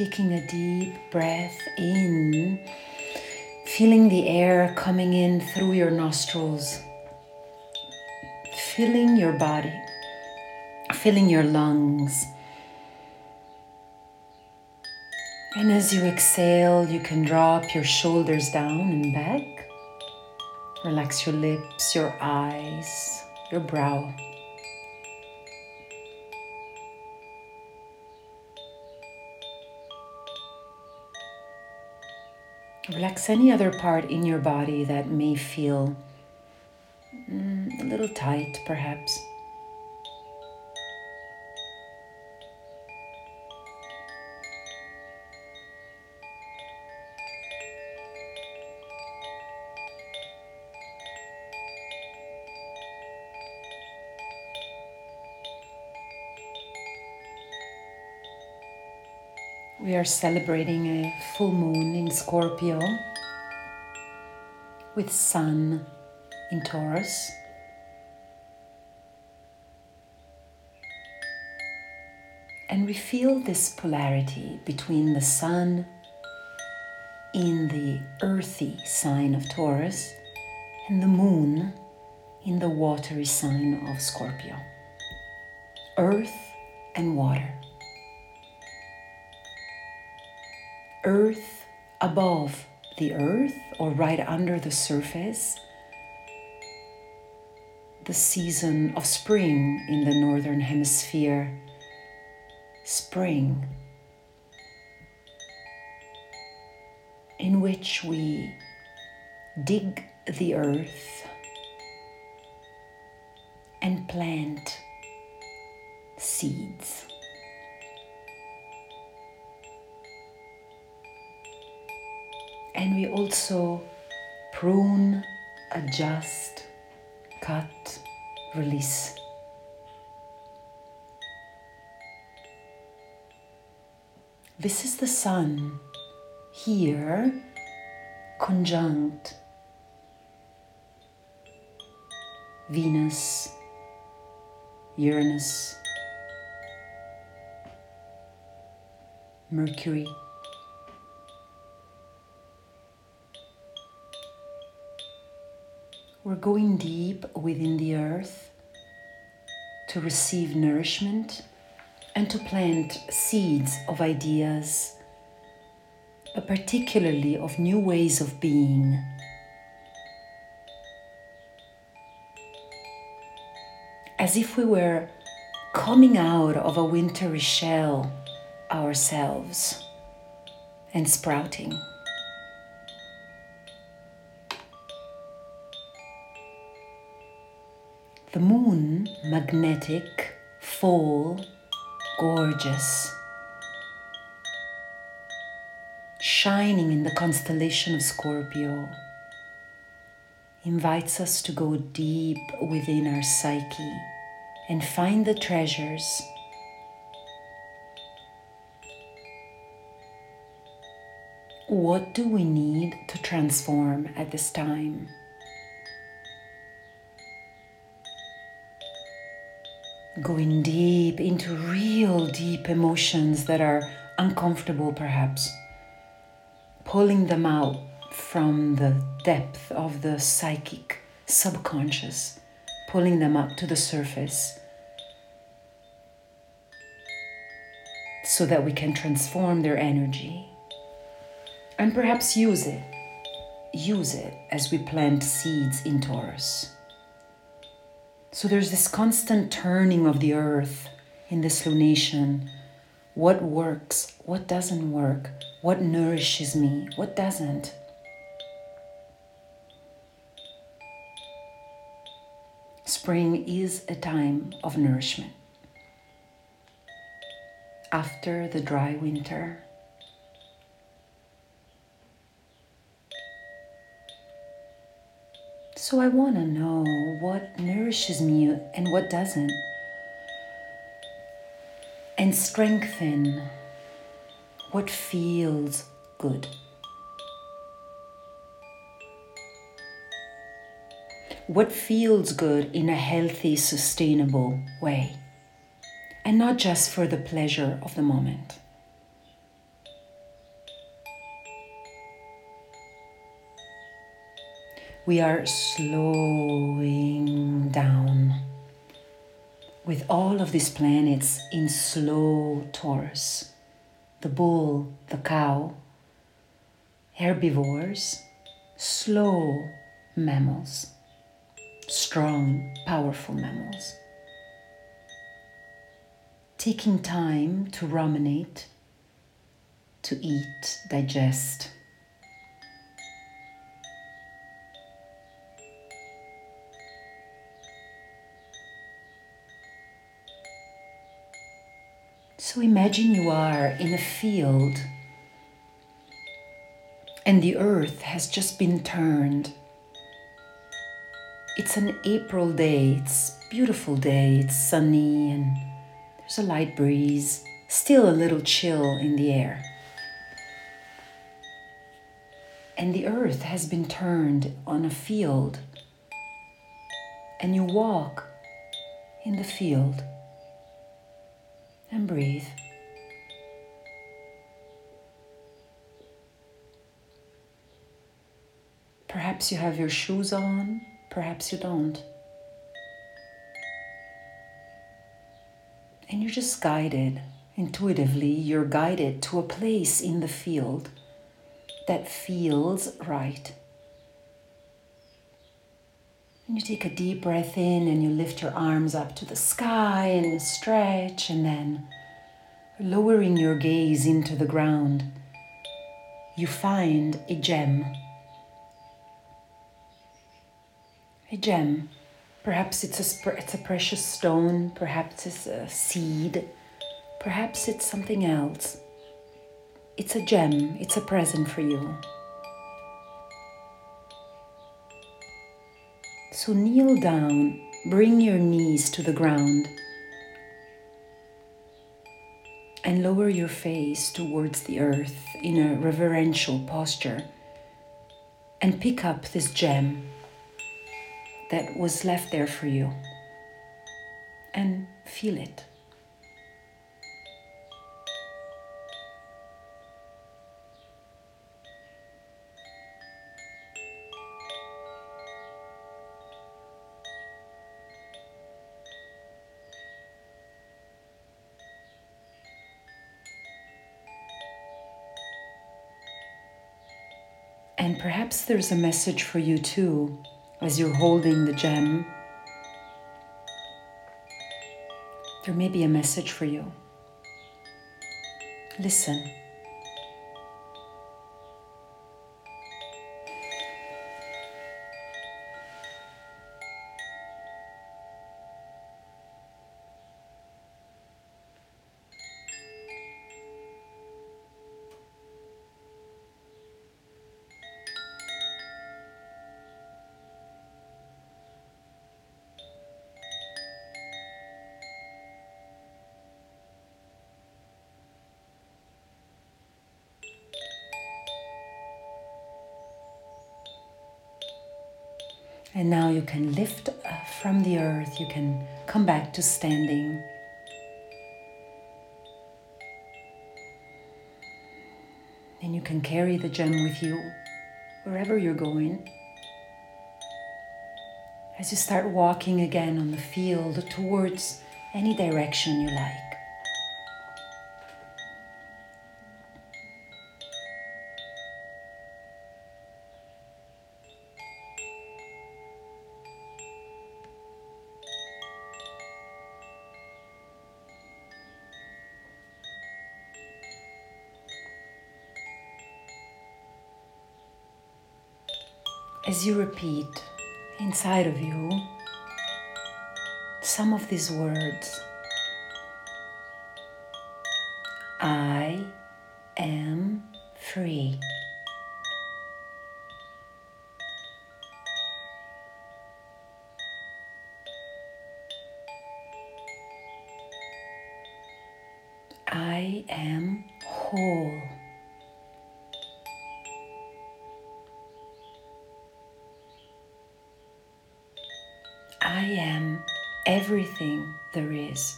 taking a deep breath in, feeling the air coming in through your nostrils, filling your body, filling your lungs. And as you exhale, you can drop your shoulders down and back. Relax your lips, your eyes, your brow. Relax any other part in your body that may feel mm, a little tight, perhaps. We are celebrating a full moon in Scorpio with Sun in Taurus. And we feel this polarity between the Sun in the earthy sign of Taurus and the Moon in the watery sign of Scorpio. Earth and water. Earth above the earth or right under the surface, the season of spring in the northern hemisphere, spring, in which we dig the earth and plant seeds. And we also prune, adjust, cut, release. This is the sun here, conjunct Venus, Uranus, Mercury. We're going deep within the earth to receive nourishment and to plant seeds of ideas, but particularly of new ways of being. As if we were coming out of a wintry shell ourselves and sprouting. The moon, magnetic, full, gorgeous, shining in the constellation of Scorpio, invites us to go deep within our psyche and find the treasures. What do we need to transform at this time? Going deep into real deep emotions that are uncomfortable, perhaps, pulling them out from the depth of the psychic subconscious, pulling them up to the surface so that we can transform their energy and perhaps use it. Use it as we plant seeds in Taurus. So there's this constant turning of the earth in this lunation. What works? What doesn't work? What nourishes me? What doesn't? Spring is a time of nourishment. After the dry winter, So I want to know what nourishes me and what doesn't. And strengthen what feels good. What feels good in a healthy, sustainable way, and not just for the pleasure of the moment. We are slowing down with all of these planets in slow Taurus the bull, the cow, herbivores, slow mammals, strong, powerful mammals. Taking time to ruminate, to eat, digest. So imagine you are in a field and the earth has just been turned. It's an April day, it's beautiful day, it's sunny and there's a light breeze, still a little chill in the air. And the earth has been turned on a field and you walk in the field and breathe. Perhaps you have your shoes on, perhaps you don't. And you're just guided, intuitively, you're guided to a place in the field that feels right. And you take a deep breath in and you lift your arms up to the sky and stretch, and then lowering your gaze into the ground, you find a gem. A gem. Perhaps it's a, it's a precious stone, perhaps it's a seed, perhaps it's something else. It's a gem, it's a present for you. So kneel down, bring your knees to the ground, and lower your face towards the earth in a reverential posture. And pick up this gem that was left there for you and feel it. And perhaps there's a message for you too as you're holding the gem. There may be a message for you. Listen. And now you can lift uh, from the earth, you can come back to standing. And you can carry the gem with you wherever you're going. As you start walking again on the field towards any direction you like. As you repeat inside of you some of these words I am free. I am whole. everything there is.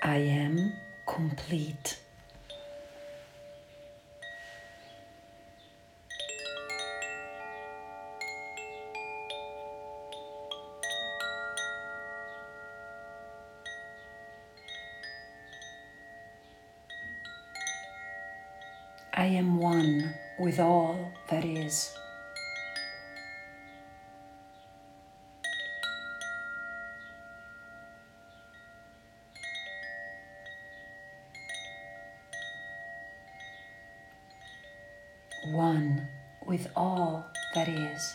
I am complete. I am one with all that is. One with all that is.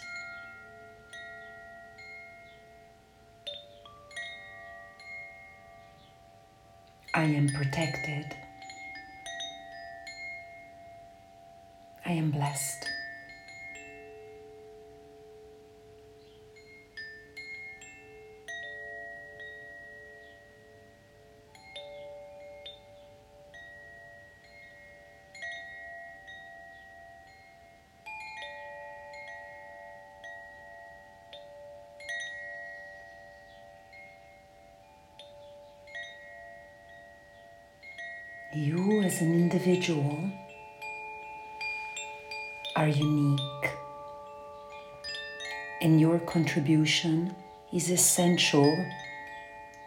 I am protected. I am blessed. You, as an individual, are unique, and your contribution is essential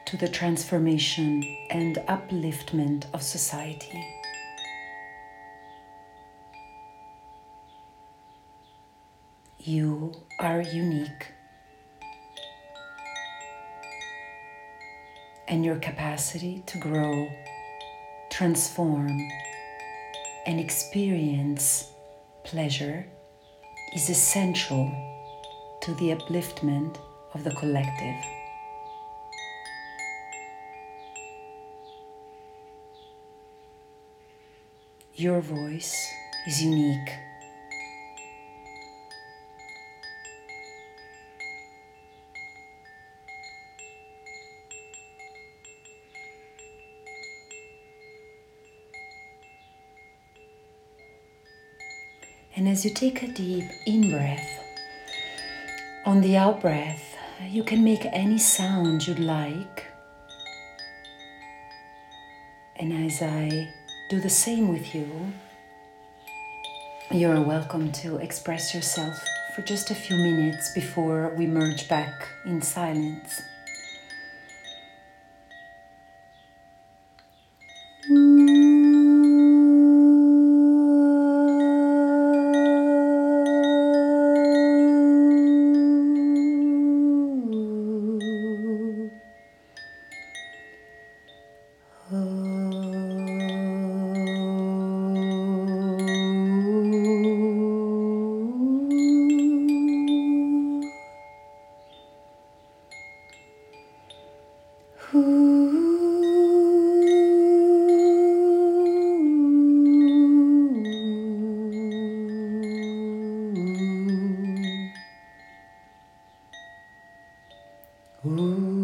to the transformation and upliftment of society. You are unique, and your capacity to grow transform, and experience pleasure is essential to the upliftment of the collective. Your voice is unique. And as you take a deep in breath, on the out breath, you can make any sound you'd like. And as I do the same with you, you're welcome to express yourself for just a few minutes before we merge back in silence. Ooh.